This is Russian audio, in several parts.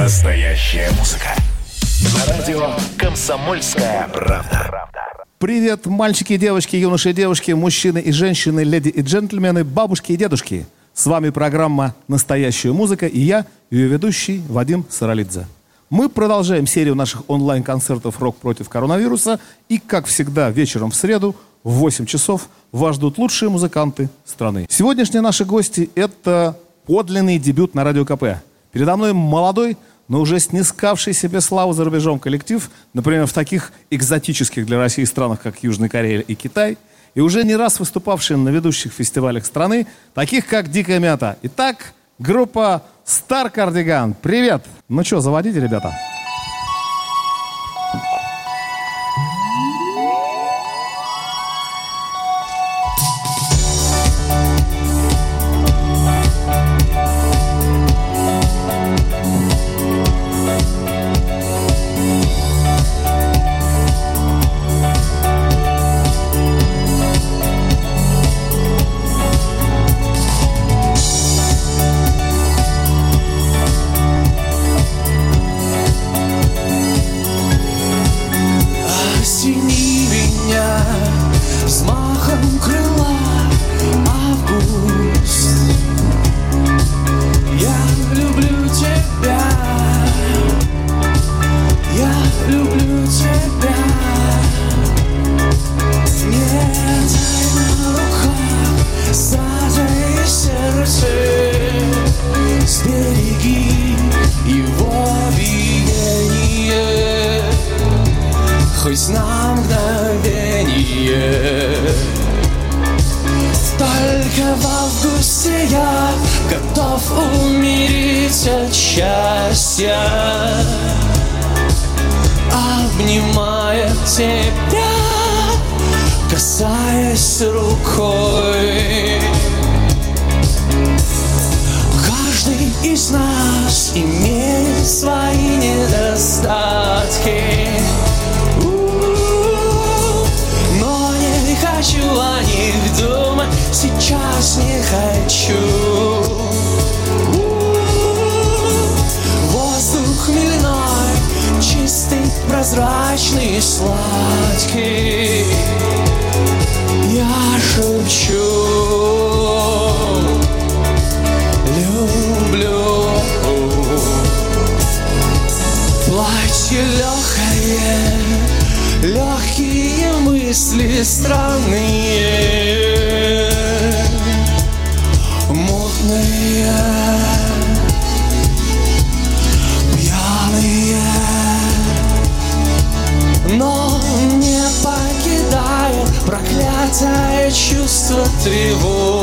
Настоящая музыка. На радио «Комсомольская правда». Привет, мальчики и девочки, юноши и девушки, мужчины и женщины, леди и джентльмены, бабушки и дедушки. С вами программа «Настоящая музыка» и я, ее ведущий Вадим Саралидзе. Мы продолжаем серию наших онлайн-концертов «Рок против коронавируса» и, как всегда, вечером в среду в 8 часов вас ждут лучшие музыканты страны. Сегодняшние наши гости – это подлинный дебют на Радио КП. Передо мной молодой, но уже снискавший себе славу за рубежом коллектив, например, в таких экзотических для России странах, как Южная Корея и Китай, и уже не раз выступавший на ведущих фестивалях страны, таких как «Дикая мята». Итак, группа «Стар Кардиган». Привет! Ну что, заводите, ребята? Осени от счастья Обнимая тебя, касаясь рукой Каждый из нас имеет свои недостатки. Но не хочу о них думать, сейчас не хочу сладкий. Я шепчу. Люблю. Платье легкое, легкие мысли странные чувство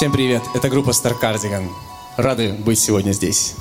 Всем привет, это группа Star Cardigan. Рады быть сегодня здесь.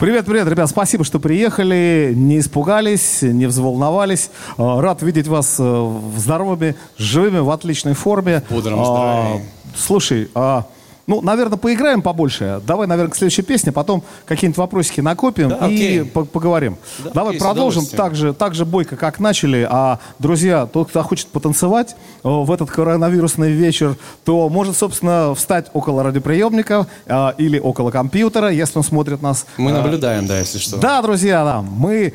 Привет, привет, ребят, спасибо, что приехали, не испугались, не взволновались. Э, Рад видеть вас э, здоровыми, живыми, в отличной форме. В бодром А, здравии. Слушай, а, ну, наверное, поиграем побольше. Давай, наверное, к следующей песне, потом какие-нибудь вопросики накопим Да, и окей. по- поговорим. Да, Давай окей, продолжим так же, так же бойко, как начали. А, друзья, тот, кто хочет потанцевать э, в этот коронавирусный вечер, то может, собственно, встать около радиоприемника э, или около компьютера, если он смотрит нас. Мы э, наблюдаем, да, если что. да, друзья, да, мы,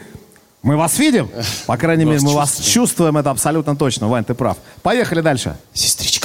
мы вас видим. По крайней мере, мы вас чувствуем, это абсолютно точно. Вань, ты прав. Поехали дальше. Сестричка.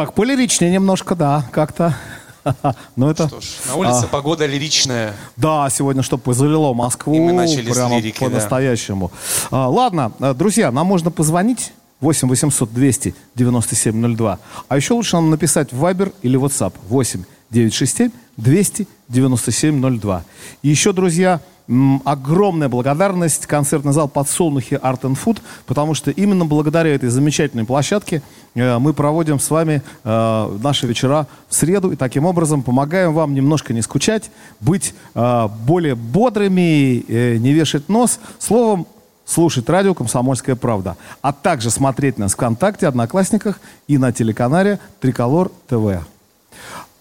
Так, полиричнее немножко, да, как-то. Ну это... Что ж, на улице погода лиричная. Да, сегодня чтобы залило Москву. И мы начали прямо лирики, да. по-настоящему. А, ладно, а, друзья, нам можно позвонить 8 800 297 02. А еще лучше нам написать в Viber или WhatsApp 8 967 297 02. И еще, друзья, огромная благодарность концертный зал «Подсолнухи Art and Food», потому что именно благодаря этой замечательной площадке э, мы проводим с вами э, наши вечера в среду и таким образом помогаем вам немножко не скучать, быть э, более бодрыми, не вешать нос. Словом, слушать радио «Комсомольская правда», а также смотреть нас ВКонтакте, Одноклассниках и на телеканале «Триколор ТВ».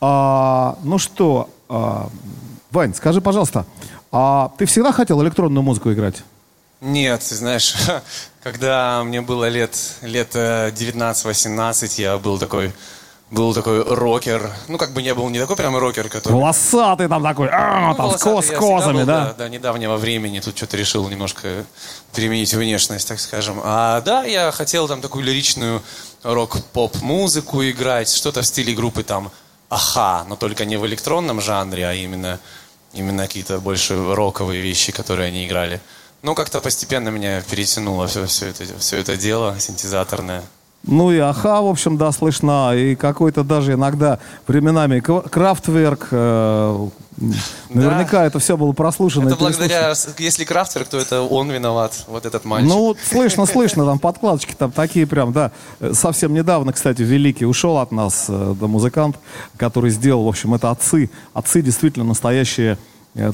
А, ну что, а, Вань, скажи, пожалуйста, а ты всегда хотел электронную музыку играть? Нет, ты знаешь, когда мне было лет, лет э, 19-18, я был такой, был такой рокер. Ну, как бы не был не такой прям рокер, который... Волосатый там такой, а, Ну, там с, козами, был, да? До недавнего времени тут что-то решил немножко переменить внешность, так скажем. А да, я хотел там такую лиричную рок-поп-музыку играть, что-то в стиле группы там Аха, но только не в электронном жанре, а именно, именно какие-то больше роковые вещи, которые они играли. Ну, как-то постепенно меня перетянуло все, все, это, все это дело синтезаторное. Ну и аха, в общем, да, слышна. И какой-то даже иногда временами крафтверк. э, наверняка это все было прослушано. Это благодаря, если Крафтверк, то это он виноват, вот этот мальчик. Ну, слышно, слышно, там подкладочки там такие прям, да. Совсем недавно, кстати, Великий ушел от нас, э, да, музыкант, который сделал, в общем, это отцы. Отцы действительно настоящие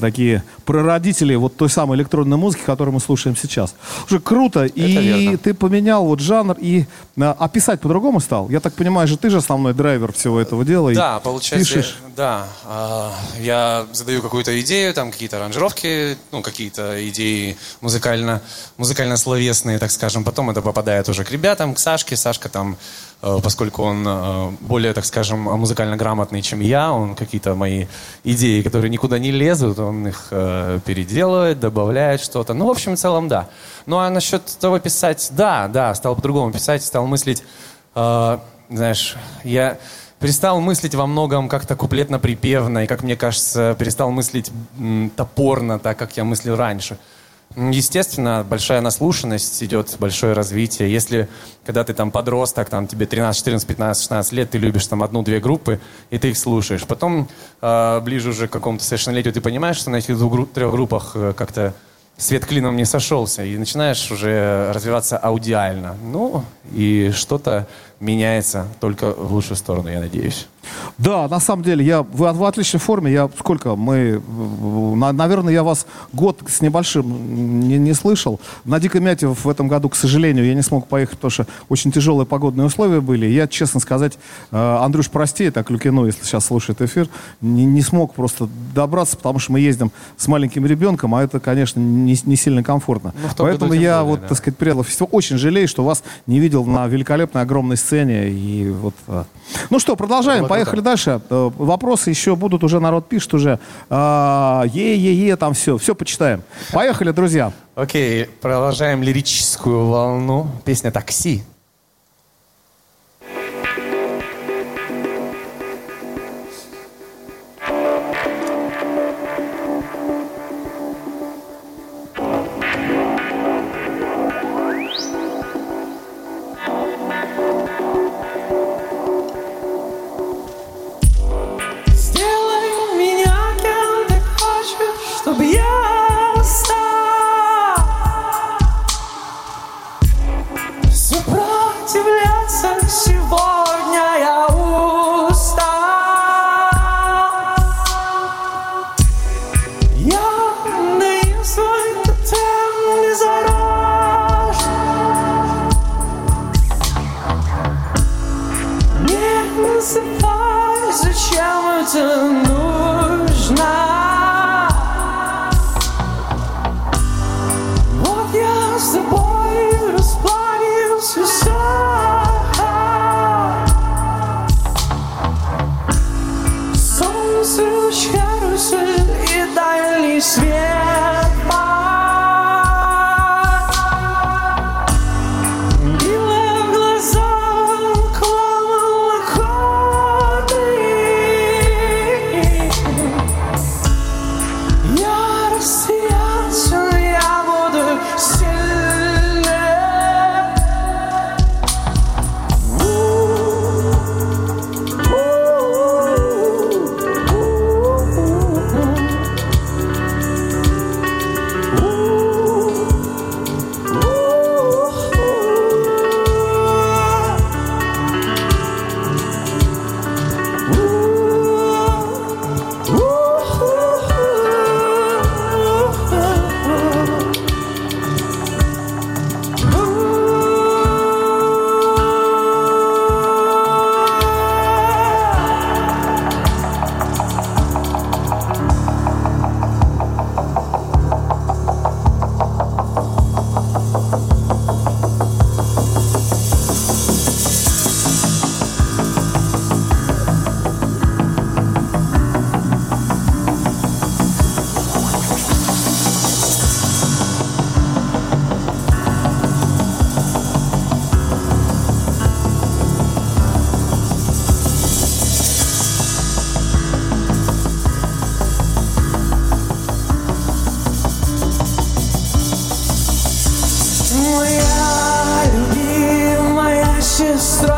такие прародители вот той самой электронной музыки, которую мы слушаем сейчас. Уже круто. и верно. ты поменял вот жанр и э, описать по-другому стал. Я так понимаю, же ты же основной драйвер всего этого дела. Да, получается, пишешь. да. а, я задаю какую-то идею, там какие-то аранжировки, ну, какие-то идеи музыкально, музыкально-словесные, так скажем. Потом это попадает уже к ребятам, к Сашке. Сашка там, э, поскольку он э, более, так скажем, музыкально грамотный, чем я, он какие-то мои идеи, которые никуда не лезут, он их э, переделывает, добавляет что-то. Ну, в общем, в целом, да. Ну, а насчет того писать, да, да, стал по-другому писать, стал мыслить, э, знаешь, я перестал мыслить во многом как-то куплетно-припевно, и, как мне кажется, перестал мыслить м, топорно, так, как я мыслил раньше. Естественно, большая наслушанность идет, большое развитие. Если, когда ты там подросток, там тебе 13, 14, 15, 16 лет, ты любишь там одну-две группы, и ты их слушаешь. Потом, э, ближе уже к какому-то совершеннолетию, ты понимаешь, что на этих двух, трех группах э, как-то свет клином не сошелся, и начинаешь уже развиваться аудиально. Ну, и что-то меняется только в лучшую сторону, я надеюсь. Да, на самом деле, я, вы в отличной форме. Я сколько? Мы, на- наверное, я вас год с небольшим не, не слышал. На Дикой Мяте в этом году, к сожалению, я не смог поехать, потому что очень тяжелые погодные условия были. Я, честно сказать, э, Андрюш, прости, это Клюкину, если сейчас слушает эфир, не, не смог просто добраться, потому что мы ездим с маленьким ребенком, а это, конечно, не, не сильно комфортно. Ну, Поэтому я более, вот, да. так сказать, приехал в фестиваль. Очень жалею, что вас не видел на великолепной огромной сцене. И вот, э. Ну что, продолжаем. Поехали дальше. Э, Вопросы еще будут, уже народ пишет уже. А, Е-е-е, там все. Все почитаем. Поехали, друзья. Окей, продолжаем лирическую волну. Песня «Такси». Моя любимая сестра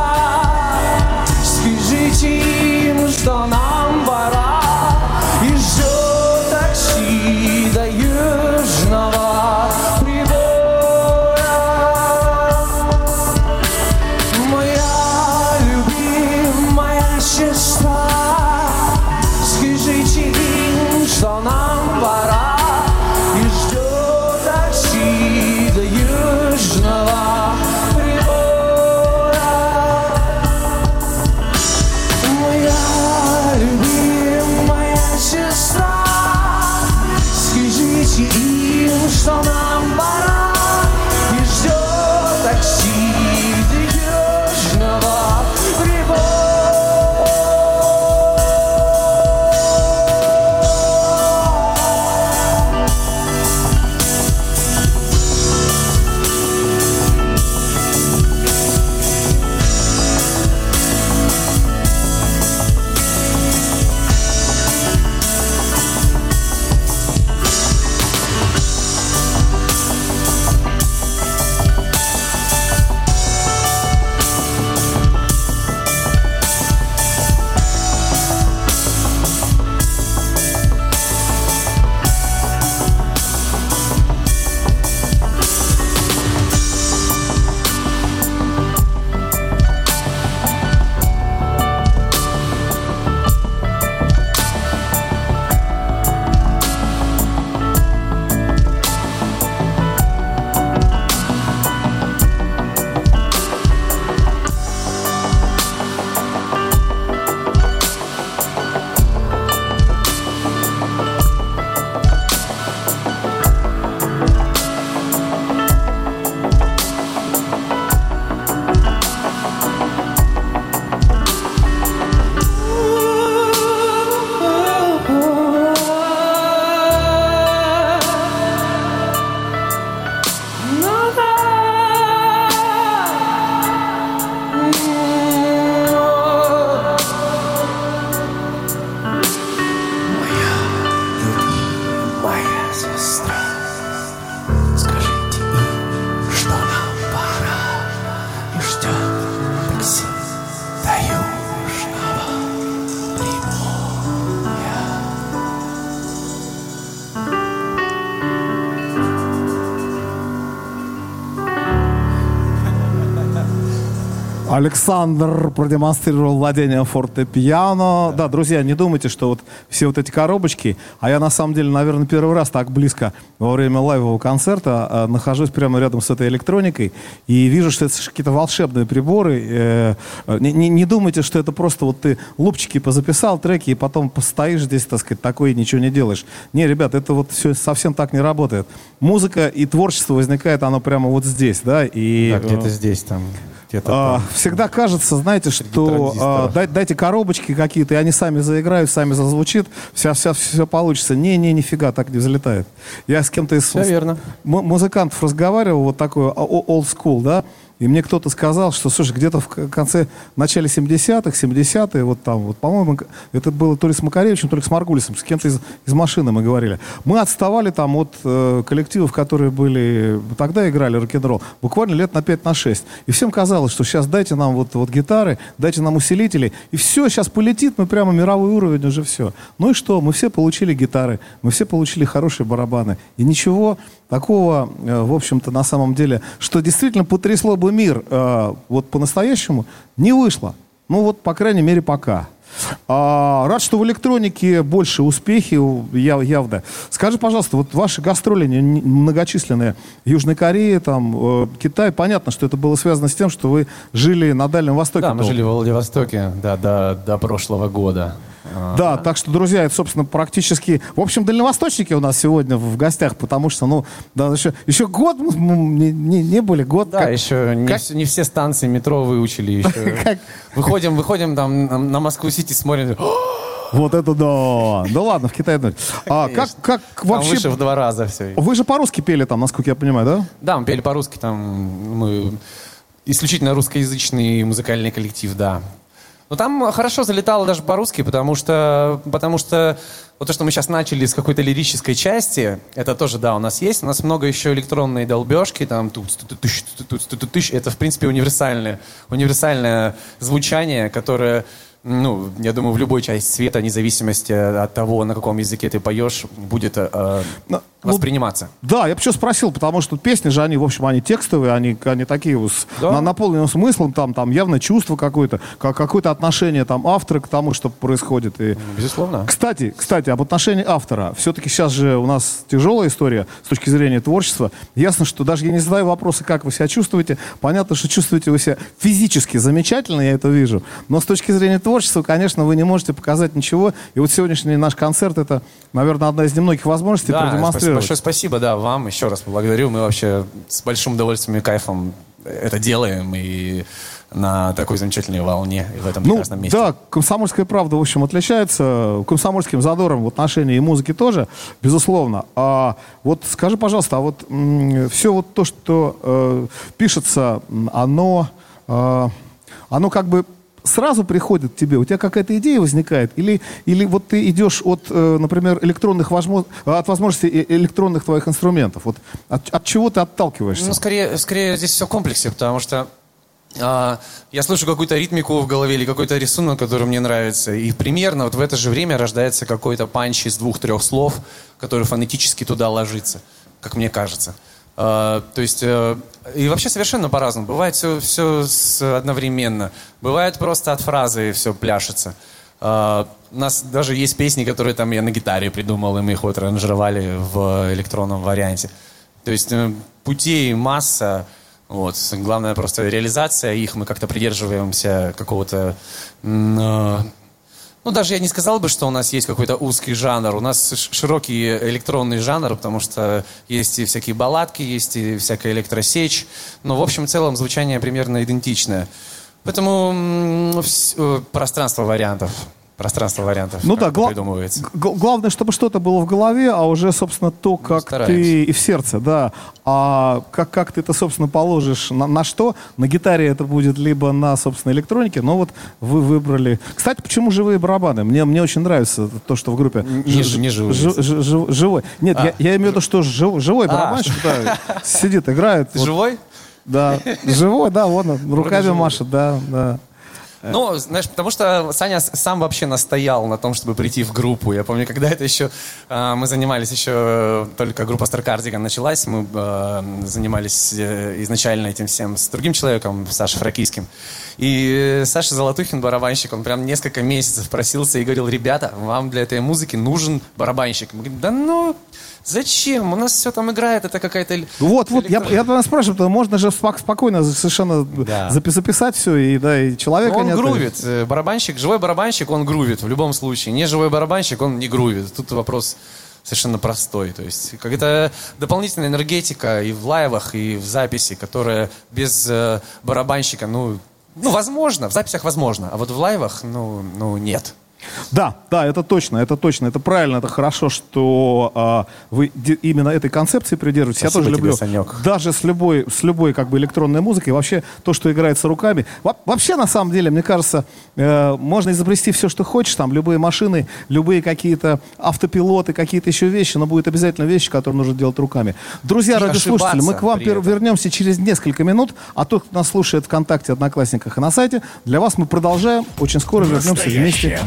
Александр продемонстрировал владение фортепиано. Да, друзья, не думайте, что вот все вот эти коробочки, а я на самом деле, наверное, первый раз так близко во время лайвового концерта э, нахожусь прямо рядом с этой электроникой и вижу, что это какие-то волшебные приборы. Э, э, не, не- не думайте, что это просто вот ты лупчики позаписал, треки, и потом постоишь здесь, так сказать, такой и ничего не делаешь. Не, ребят, это вот все совсем так не работает. Музыка и творчество возникает, оно прямо вот здесь, да, и... Да, где-то э, здесь там. Где-то а, всегда кажется, знаете, что а, дай- дайте коробочки какие-то, и они сами заиграют, сами зазвучит, вся, вся, все получится. Не-не, нифига, так не взлетает. Я с кем-то из Всё верно. музыкантов разговаривал, вот такой а, old school, да, и мне кто-то сказал, что, слушай, где-то в конце, начале 70-х, 70-е, вот там, вот, по-моему, это было то ли с Макаревичем, то ли с Маргулисом, с кем-то из, из машины мы говорили. Мы отставали там от э, коллективов, которые были, тогда играли рок-н-ролл, буквально лет на 5 на 6. И всем казалось, что сейчас дайте нам вот, вот гитары, дайте нам усилители, и все, сейчас полетит, мы прямо мировой уровень, уже все. Ну и что, мы все получили гитары, мы все получили хорошие барабаны. И ничего такого, э, в общем-то, на самом деле, что действительно потрясло бы мир э, вот по-настоящему, не вышло. Ну вот, по крайней мере, пока. А, рад, что в электронике больше успехи, яв- явно. Скажи, пожалуйста, вот ваши гастроли многочисленные, Южной Кореи, там, э, Китай, понятно, что это было связано с тем, что вы жили на Дальнем Востоке. Да, мы долго. жили в Владивостоке, да, до, до прошлого года. Да, так что, друзья, это, собственно, практически... В общем, дальневосточники у нас сегодня в гостях, потому что, ну, да, еще, еще год мы не, не- не были, год... Да, как- еще не, как- не все станции метро выучили еще. Выходим, выходим там на, Москву-Сити, смотрим, «О, Вот это да! Да ладно, в Китае... ну, А, как, как там вообще... выше в два раза все. Вы же по-русски пели там, насколько я понимаю, да? Да, мы пели по-русски, там мы исключительно русскоязычный музыкальный коллектив, да. Ну, там хорошо залетало даже по-русски, потому что, потому что вот то, что мы сейчас начали с какой-то лирической части, это тоже, да, у нас есть. У нас много еще электронной долбежки, там, тут, тут, тыщ, тут, тут, тут, тыщ. это, в принципе, универсальное, универсальное звучание, которое ну, я думаю, в любой части света, вне зависимости от того, на каком языке ты поешь, будет э, Ну, восприниматься. Да, я почему спросил, потому что песни же, они, в общем, они текстовые, они, они такие с- Да. на- наполнены смыслом, там, там явно чувство какое-то, как, какое-то отношение там автора к тому, что происходит. И... Безусловно. Кстати, кстати, об отношении автора. Все-таки сейчас же у нас тяжелая история с точки зрения творчества. Ясно, что даже я не задаю вопросы, как вы себя чувствуете. Понятно, что чувствуете вы себя физически замечательно, я это вижу. Но с точки зрения творчества, конечно, вы не можете показать ничего. И вот сегодняшний наш концерт, это, наверное, одна из немногих возможностей Да, продемонстрировать. большое спасибо, да, вам еще раз поблагодарю. Мы вообще с большим удовольствием и кайфом это делаем и на такой замечательной волне и в этом Ну, прекрасном месте. да, комсомольская правда, в общем, отличается комсомольским задором в отношении и музыки тоже, безусловно. А вот скажи, пожалуйста, а вот все вот то, что э, пишется, оно, э, оно как бы сразу приходит к тебе, у тебя какая-то идея возникает, или, или вот ты идешь от, э, например, электронных возможно- от возможностей э- электронных твоих инструментов, вот от, от чего ты отталкиваешься? Ну, скорее, скорее здесь все в комплексе, потому что а, я слышу какую-то ритмику в голове или какой-то рисунок, который мне нравится, и примерно вот в это же время рождается какой-то панч из двух-трех слов, который фонетически туда ложится, как мне кажется. А, то есть, э, и вообще совершенно по-разному. Бывает все, все одновременно. Бывает просто от фразы все пляшется. А, у нас даже есть песни, которые там я на гитаре придумал, и мы их вот аранжировали в электронном варианте. То есть э, путей масса, вот. Главное просто реализация их. Мы как-то придерживаемся какого-то... э, ну, даже я не сказал бы, что у нас есть какой-то узкий жанр. У нас широкий электронный жанр, потому что есть и всякие балладки, есть и всякая электросечь. Но, в общем, в целом звучание примерно идентичное. Поэтому э, пространство вариантов. Пространство вариантов Ну да, гла- придумывается. г- главное, чтобы что-то было в голове, а уже, собственно, то, как ты и в сердце, да. А как, как ты это, собственно, положишь на, на что? На гитаре это будет либо на, собственно, электронике, но вот вы выбрали... Кстати, почему живые барабаны? Мне, мне очень нравится то, что в группе... Не ж- не живые. жи- жи- жи- живой. Нет, я, я имею в виду, что жив- живой барабанщик да, сидит, играет. Вот, живой? Да, живой, да, вон он, руками машет, да, да. Ну, знаешь, потому что Саня сам вообще настоял на том, чтобы прийти в группу. Я помню, когда это еще э, мы занимались еще э, только группа Star началась, мы э, занимались э, изначально этим всем с другим человеком, Сашей Фракийским. И э, Саша Золотухин, барабанщик, он прям несколько месяцев просился и говорил, ребята, вам для этой музыки нужен барабанщик. Мы говорим, да ну, зачем? У нас все там играет, это какая-то... Вот, вот, я, я тогда спрашиваю, потому можно же спок- спокойно совершенно Да. запи- записать все, и, да, и человека Ну, он нет. грувит. Э, Барабанщик, живой барабанщик, он грувит в любом случае. Не живой барабанщик, он не грувит. Тут вопрос совершенно простой. То есть какая-то дополнительная энергетика и в лайвах, и в записи, которая без э, барабанщика, ну, ну, возможно, в записях возможно, а вот в лайвах, ну, ну нет. Да, да, это точно, это точно, это правильно, это хорошо, что а, вы де- именно этой концепции придерживаетесь. я Спасибо тоже тебе, люблю. Санек. Даже с любой, с любой как бы электронной музыкой, вообще то, что играется руками. Во- вообще, на самом деле, мне кажется, э, можно изобрести все, что хочешь, там, любые машины, любые какие-то автопилоты, какие-то еще вещи, но будет обязательно вещи, которые нужно делать руками. Друзья, И радиослушатели, мы к вам пер- вернемся через несколько минут, а тот, кто нас слушает ВКонтакте, Одноклассниках и на сайте, для вас мы продолжаем. Очень скоро вернемся вместе Настоящая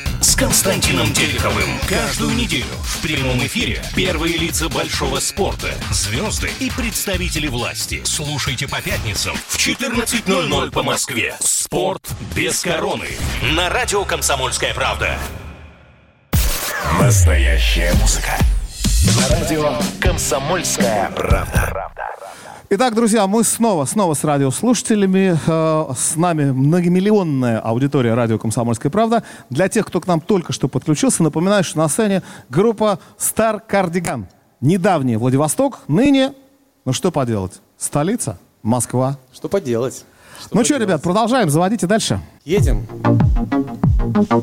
с Константином Тереховым. Каждую неделю в прямом эфире первые лица большого спорта, звезды и представители власти. Слушайте по пятницам в 14.00 по Москве. «Спорт без короны» на радио «Комсомольская правда». Настоящая музыка. На радио «Комсомольская правда». Итак, друзья, мы снова, снова с радиослушателями. Э, с нами многомиллионная аудитория радио «Комсомольская правда». Для тех, кто к нам только что подключился, напоминаю, что на сцене группа Star Cardigan. недавний Владивосток, ныне, ну что поделать, столица, Москва. Что поделать? ну что, ребят, продолжаем, заводите дальше. Едем. Что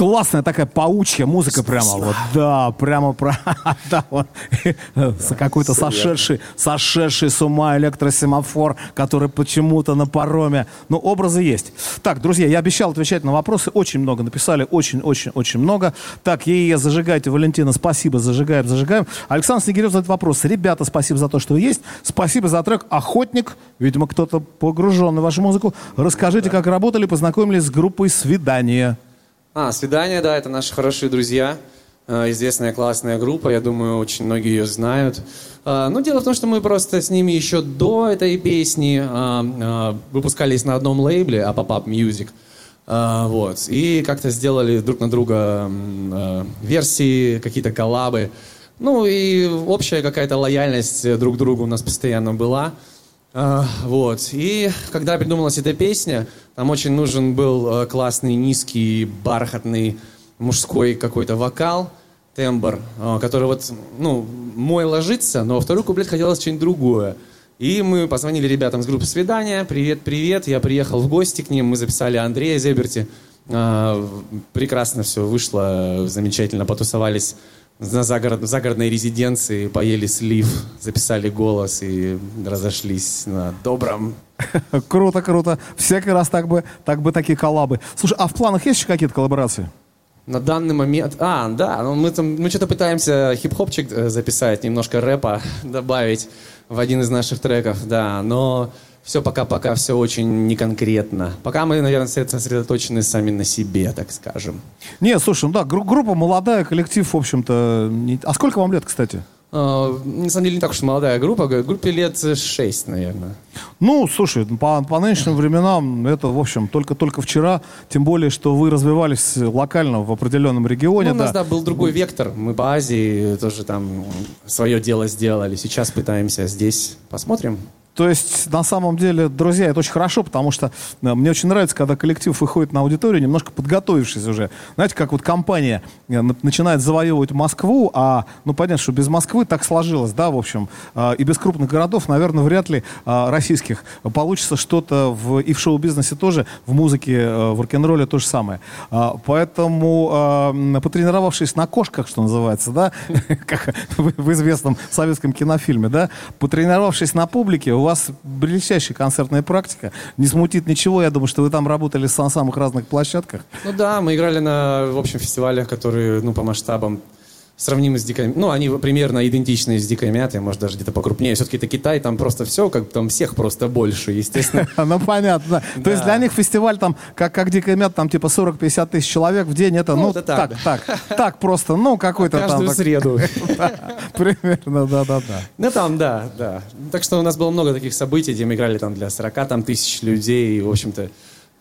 классная такая паучья музыка прямо. Вот, да, прямо про... да, вот. Какой-то сошедший, сошедший с ума электросемафор, который почему-то на пароме. Ну, образы есть. Так, друзья, я обещал отвечать на вопросы. Очень много написали. Очень-очень-очень много. Так, ЕЕ, зажигайте. Валентина, спасибо. Зажигаем, зажигаем. Александр Снегирев задает вопрос. Ребята, спасибо за то, что вы есть. Спасибо за трек «Охотник». Видимо, кто-то погружен в вашу музыку. Расскажите, как работали, познакомились с группой «Свидание». А, «Свидание», да, это наши хорошие друзья. Э, Известная классная группа, я думаю, очень многие ее знают. А, Ну, дело в том, что мы просто с ними еще до этой песни а, выпускались на одном лейбле, а Pop-Up Music. А, Вот. И как-то сделали друг на друга э, версии, какие-то коллабы. Ну, и общая какая-то лояльность э, друг к другу у нас постоянно была. А, Вот. И когда придумалась эта песня, там очень нужен был э, классный, низкий, бархатный, мужской какой-то вокал, тембр, э, который вот, ну, мой ложится, но во второй куплет хотелось что-нибудь другое. И мы позвонили ребятам с группы «Свидания». Привет, привет. Я приехал в гости к ним. Мы записали Андрея Зеберти. А, Прекрасно все вышло, замечательно потусовались на загород- загородной резиденции, поели слив, записали голос и разошлись на добром. Круто, круто. Всякий раз так бы, так бы такие коллабы. Слушай, а в планах есть еще какие-то коллаборации? На данный момент... А, да, ну мы, там, мы что-то пытаемся хип-хопчик э, записать, немножко рэпа добавить в один из наших треков, да, но все пока-пока все очень неконкретно. Пока мы, наверное, сосредоточены сами на себе, так скажем. Не, слушай, ну да, гру- группа молодая, коллектив, в общем-то. не- А сколько вам лет, кстати? Э, На самом деле не так уж молодая группа, группе лет 6, наверное. Ну, слушай, по, по нынешним временам это, в общем, только-только вчера, тем более, что вы развивались локально в определенном регионе. Ну, у нас, да. да, был другой вектор. Мы по Азии тоже там свое дело сделали. Сейчас пытаемся здесь. Посмотрим. То есть, на самом деле, друзья, это очень хорошо, потому что э, мне очень нравится, когда коллектив выходит на аудиторию, немножко подготовившись уже. Знаете, как вот компания э, на- начинает завоевывать Москву, а, ну, понятно, что без Москвы так сложилось, да, в общем, э, и без крупных городов, наверное, вряд ли российских получится что-то в, и в шоу-бизнесе тоже, в музыке, в рок-н-ролле то же самое. А, Поэтому, потренировавшись на кошках, что называется, да, как в известном советском кинофильме, да, потренировавшись на публике, у вас блестящая концертная практика, не смутит ничего, я думаю, что вы там работали на самых разных площадках. Ну да, мы играли на, в общем, фестивалях, которые, ну, по масштабам сравнимы с Дикой Ну, они примерно идентичны с Дикой Мятой, может, даже где-то покрупнее. Все-таки это Китай, там просто все, как там всех просто больше, естественно. Ну, понятно. То есть для них фестиваль там, как, как Дикая Мята, там типа 40-50 тысяч человек в день, это, Ну, ну, так, так, так, просто, ну, какой-то там... Каждую среду. Примерно, да-да-да. Ну там, да, да. Так что у нас было много таких событий, где мы играли там для 40 там, тысяч людей, и, в общем-то,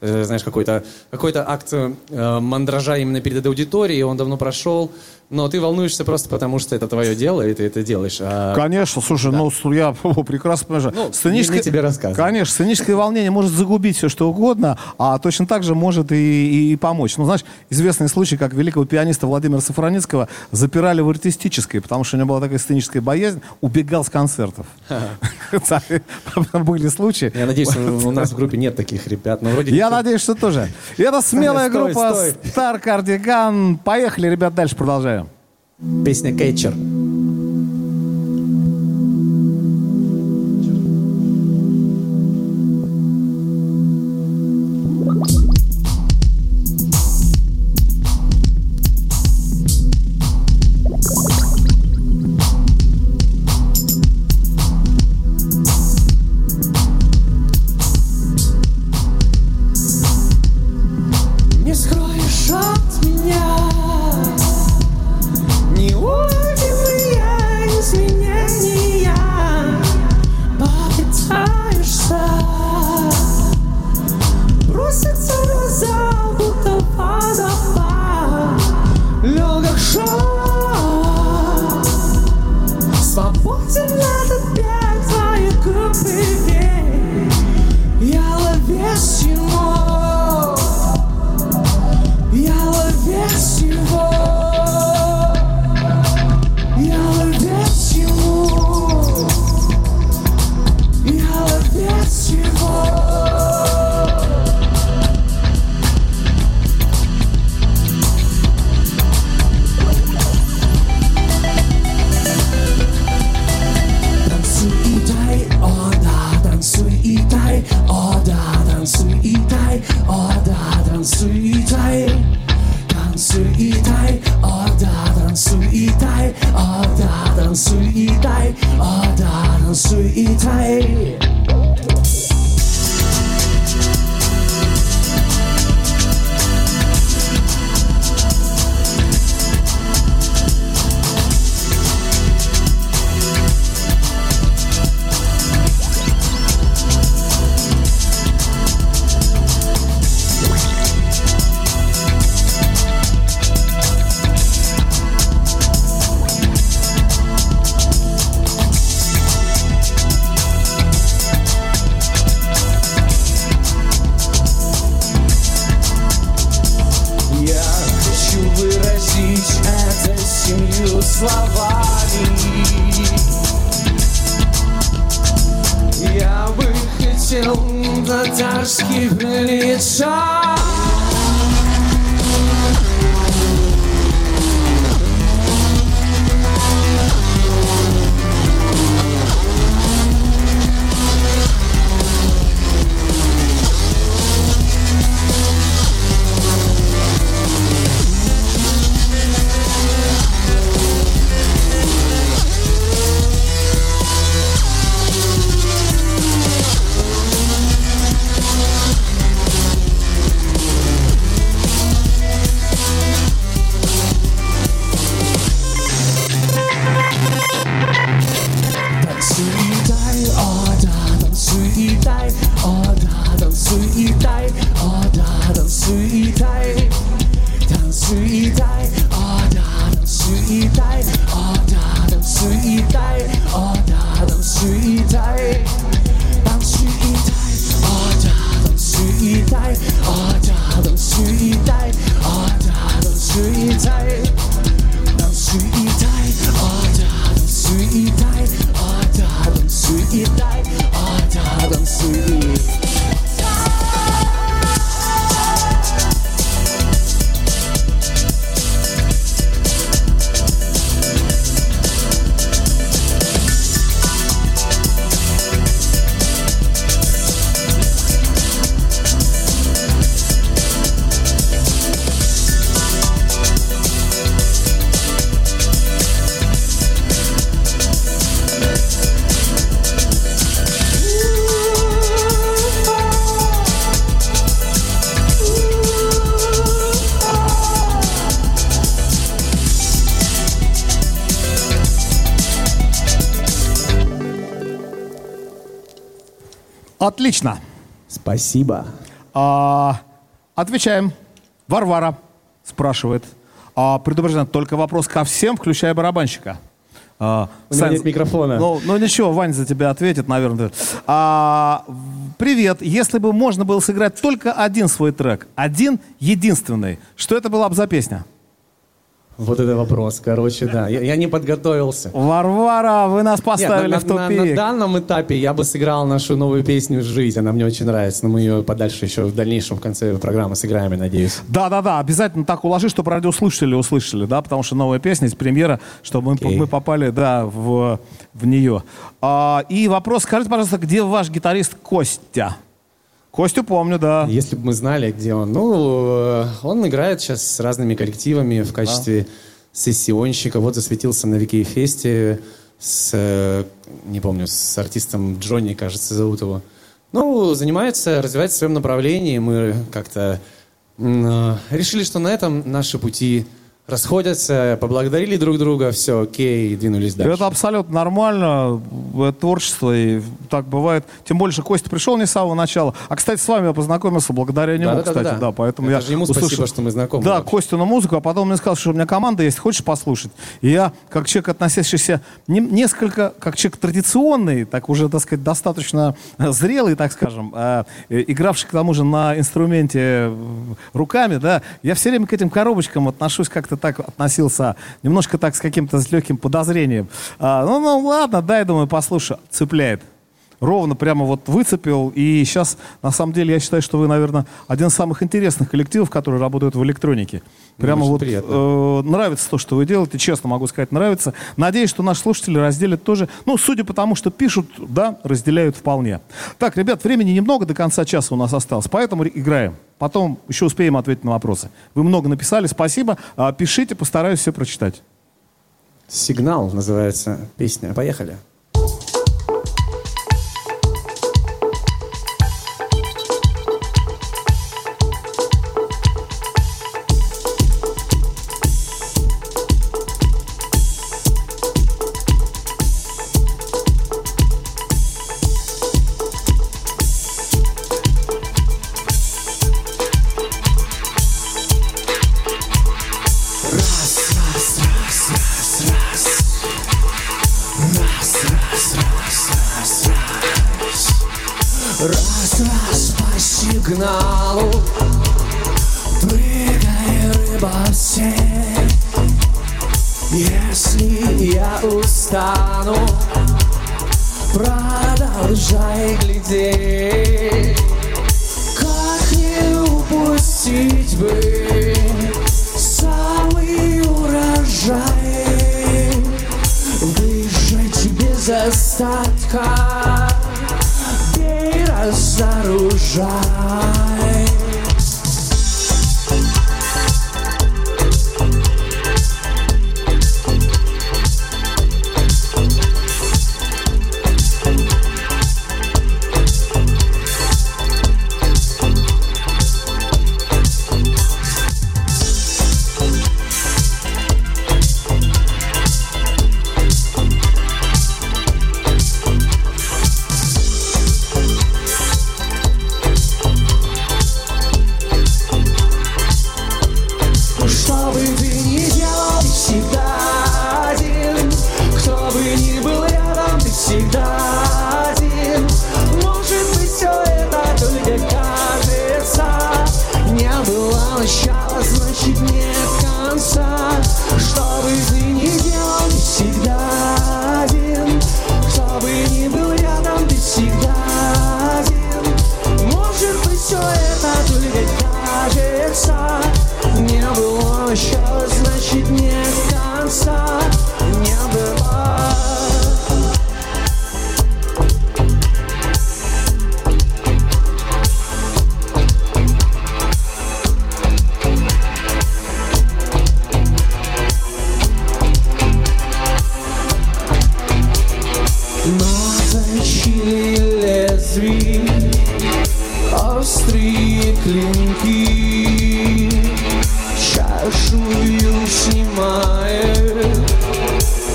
знаешь, какой-то какой акт э, мандража именно перед этой аудиторией, он давно прошел, но ты волнуешься просто потому, что это твое дело, и ты это делаешь. А Конечно, слушай, ну с- я прекрасно понимаю. Ну, Сценическое- тебе рассказывать. Конечно, сценическое волнение может загубить все, что угодно, а точно так же может и, и помочь. Ну, знаешь, известный случай, как великого пианиста Владимира Сафроницкого запирали в артистической, потому что у него была такая сценическая боязнь, убегал с концертов. Да, Были случаи. Я надеюсь, у у нас в группе нет таких ребят, но вроде... Я надеюсь, что тоже. Это смелая Стой, группа стой. Star Cardigan. Поехали, ребят, дальше продолжаем. Песня «Кетчер». Отлично. Спасибо. А, отвечаем. Варвара спрашивает. А, предупрежден, только вопрос ко всем, включая барабанщика. А, У меня нет микрофона. Ну, ну ничего, Вань за тебя ответит, наверное. А, привет. Если бы можно было сыграть только один свой трек, один единственный, что это была бы за песня? Вот это вопрос, короче, да. Я, я не подготовился. Варвара, вы нас Нет, поставили на, в на- на- тупик. на данном этапе я бы сыграл нашу новую песню «Жизнь». Она мне очень нравится, но мы ее подальше еще в дальнейшем в конце программы сыграем, я надеюсь. Да, да, да, обязательно так уложи, чтобы радиослушатели услышали, да, потому что новая песня, есть премьера, чтобы мы, мы попали, да, в, в нее. А, и вопрос, скажите, пожалуйста, где ваш гитарист Костя? Костю помню, да. Если бы мы знали, где он. Ну, э, он играет сейчас с разными коллективами в качестве сессионщика. Вот засветился на Вики Фесте с, э, не помню, с артистом Джонни, кажется, зовут его. Ну, занимается, развивается в своем направлении. Мы как-то э, решили, что на этом наши пути расходятся, поблагодарили друг друга, все, окей, двинулись дальше. Это абсолютно нормально, э, творчество, и так бывает. Тем больше Костя пришел не с самого начала. А, кстати, с вами я познакомился благодаря нему, Да-да-да-да. кстати, да, поэтому Это я же ему услышал- спасибо, что мы знакомы Да, вообще. Костю на музыку, а потом мне сказал, что у меня команда есть, хочешь послушать? И я, как человек, относящийся не- несколько, как человек традиционный, так уже, так сказать, достаточно э, зрелый, так скажем, э, э, игравший к тому же на инструменте э, руками, да, я все время к этим коробочкам отношусь как-то так, относился немножко так с каким-то с легким подозрением. А, ну, ну, ладно, дай, думаю, послушаю. Цепляет ровно прямо вот выцепил. И сейчас, на самом деле, я считаю, что вы, наверное, один из самых интересных коллективов, которые работают в электронике. Прямо ну, вот э, нравится то, что вы делаете, честно могу сказать, нравится. Надеюсь, что наши слушатели разделят тоже. Ну, судя по тому, что пишут, да, разделяют вполне. Так, ребят, времени немного, до конца часа у нас осталось, поэтому играем. Потом еще успеем ответить на вопросы. Вы много написали, спасибо. А, пишите, постараюсь все прочитать. Сигнал называется песня. Поехали. Yeah. лезвий Острые клинки Чашую снимает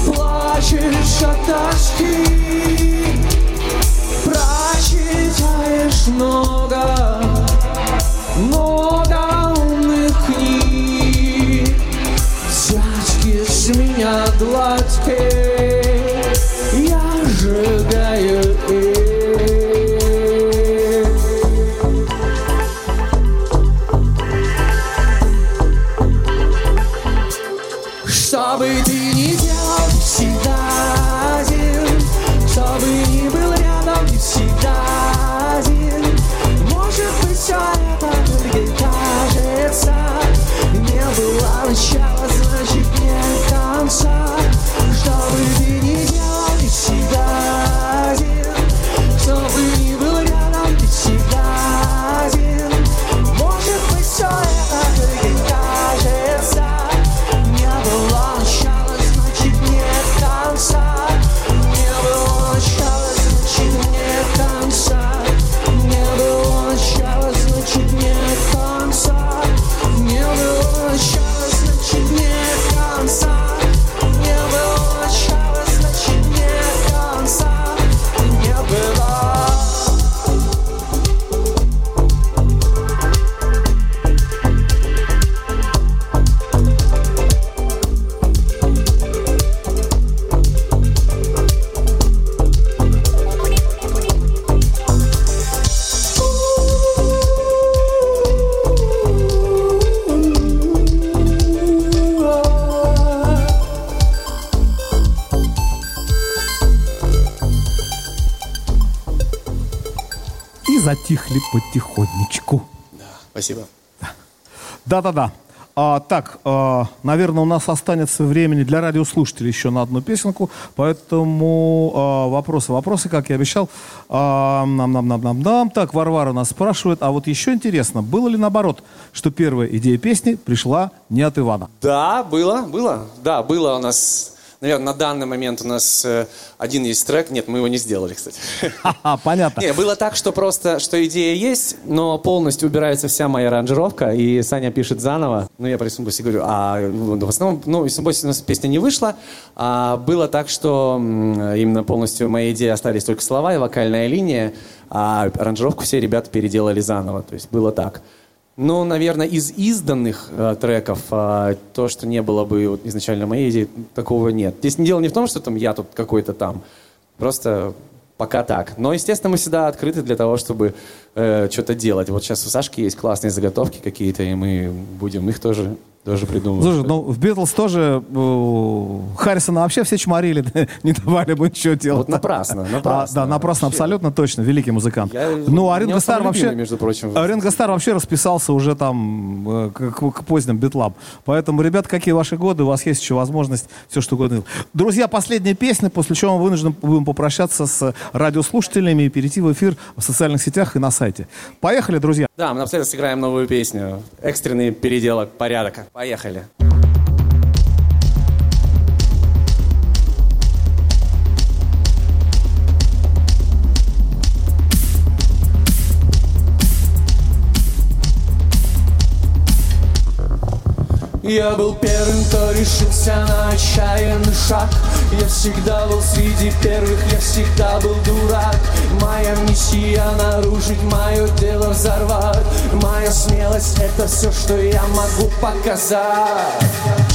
Плачешь от тоски потихонечку. Да, спасибо. Да-да-да. А, так, а, наверное, у нас останется времени для радиослушателей еще на одну песенку, поэтому а, вопросы, вопросы, как я обещал. А, нам, нам, нам, нам, нам. Так, Варвара нас спрашивает, а вот еще интересно, было ли наоборот, что первая идея песни пришла не от Ивана? Да, было, было, да, было у нас наверное, на данный момент у нас э, один есть трек. Нет, мы его не сделали, кстати. Понятно. Не, было так, что просто, что идея есть, но полностью убирается вся моя аранжировка, и Саня пишет заново. Ну, я про Исумбуси говорю, а ну, в основном, ну, Исумбуси у нас песня не вышла, а было так, что именно полностью моей идеи остались только слова и вокальная линия, а аранжировку все ребята переделали заново, то есть было так. Ну, наверное, из изданных э, треков э, то, что не было бы вот, изначально моей идеей, такого нет. Здесь дело не в том, что там я тут какой-то там. Просто пока так. Но, естественно, мы всегда открыты для того, чтобы э, что-то делать. Вот сейчас у Сашки есть классные заготовки какие-то, и мы будем их тоже, тоже придумывать. Слушай, ну в Битлз тоже э, Харрисона вообще все чморили, не давали бы ничего делать. Вот напрасно, А, напрасно. да, напрасно, Вообще. абсолютно точно, великий музыкант. Я- ну, а Ринго Стар вообще, между прочим. а Ринго Стар вообще расписался уже там э, к, к- к поздним битлам. Поэтому, ребят, какие ваши годы, у вас есть еще возможность все что угодно. Друзья, последняя песня, после чего мы вынуждены будем попрощаться с радиослушателями и перейти в эфир в социальных сетях и на сайте. Поехали, друзья. Да, мы напоследок сыграем новую песню. Экстренный переделок порядок. Поехали. Я был первым, кто решился на отчаянный шаг. Я всегда был среди первых, я всегда был дурак. Моя миссия нарушить, мое дело взорвать. Моя смелость это все, что я могу показать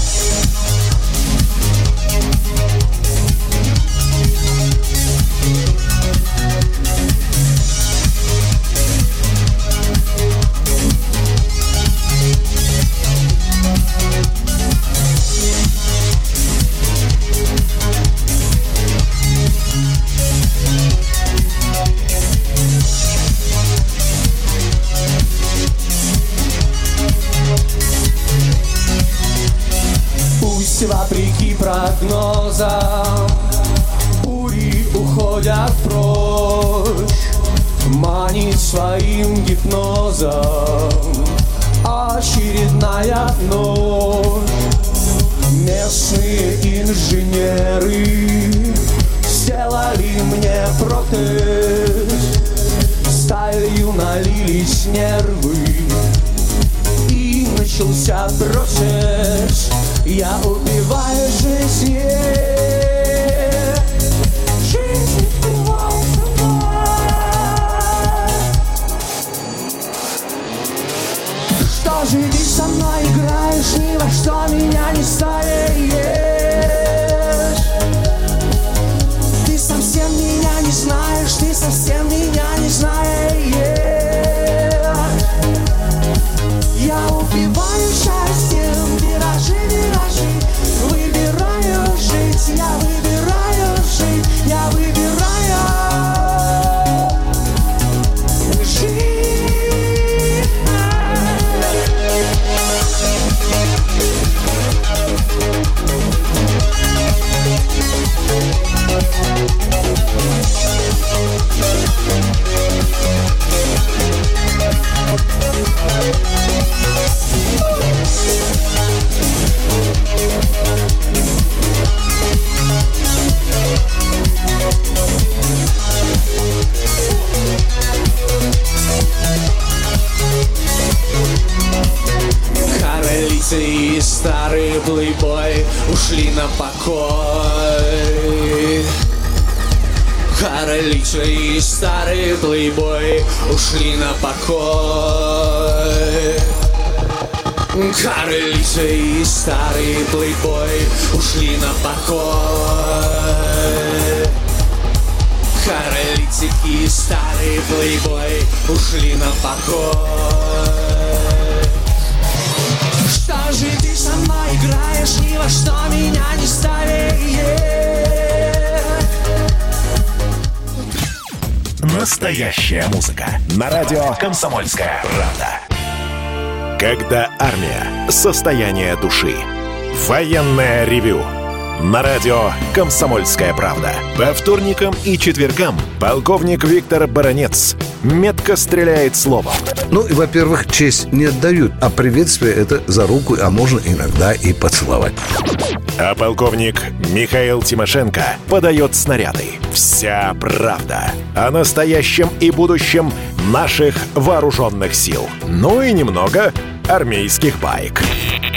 Пусть вопреки прогнозам. Бури уходят прочь Манит своим гипнозом. Очередная ночь. Местные инженеры Сделали мне протез. Сталью налились нервы. И начался процесс Я убиваю жизнь. Убиваю Что же ты со мной играешь Ни во что меня не ставишь Ты совсем меня не знаешь Ты совсем меня не знаешь. Я убиваю счастьем, виражи, виражи Выбираю жить, я выбираю жить Я выбираю старый плейбой ушли на покой. Каролица и старый плейбой ушли на покой. Каролица и старый плейбой ушли на покой. Королицы и старый плейбой ушли на покой Что же ты со мной играешь, ни во что меня не ставишь Настоящая музыка. На радио «Комсомольская правда». Когда армия. Состояние души. Военное ревю. На радио «Комсомольская правда». По вторникам и четвергам полковник Виктор Баранец метко стреляет словом. Ну, и, во-первых, честь не отдают, а приветствие это за руку, а можно иногда и поцеловать. А полковник Михаил Тимошенко подает снаряды. Вся правда о настоящем и будущем наших вооруженных сил. Ну и немного армейских байк.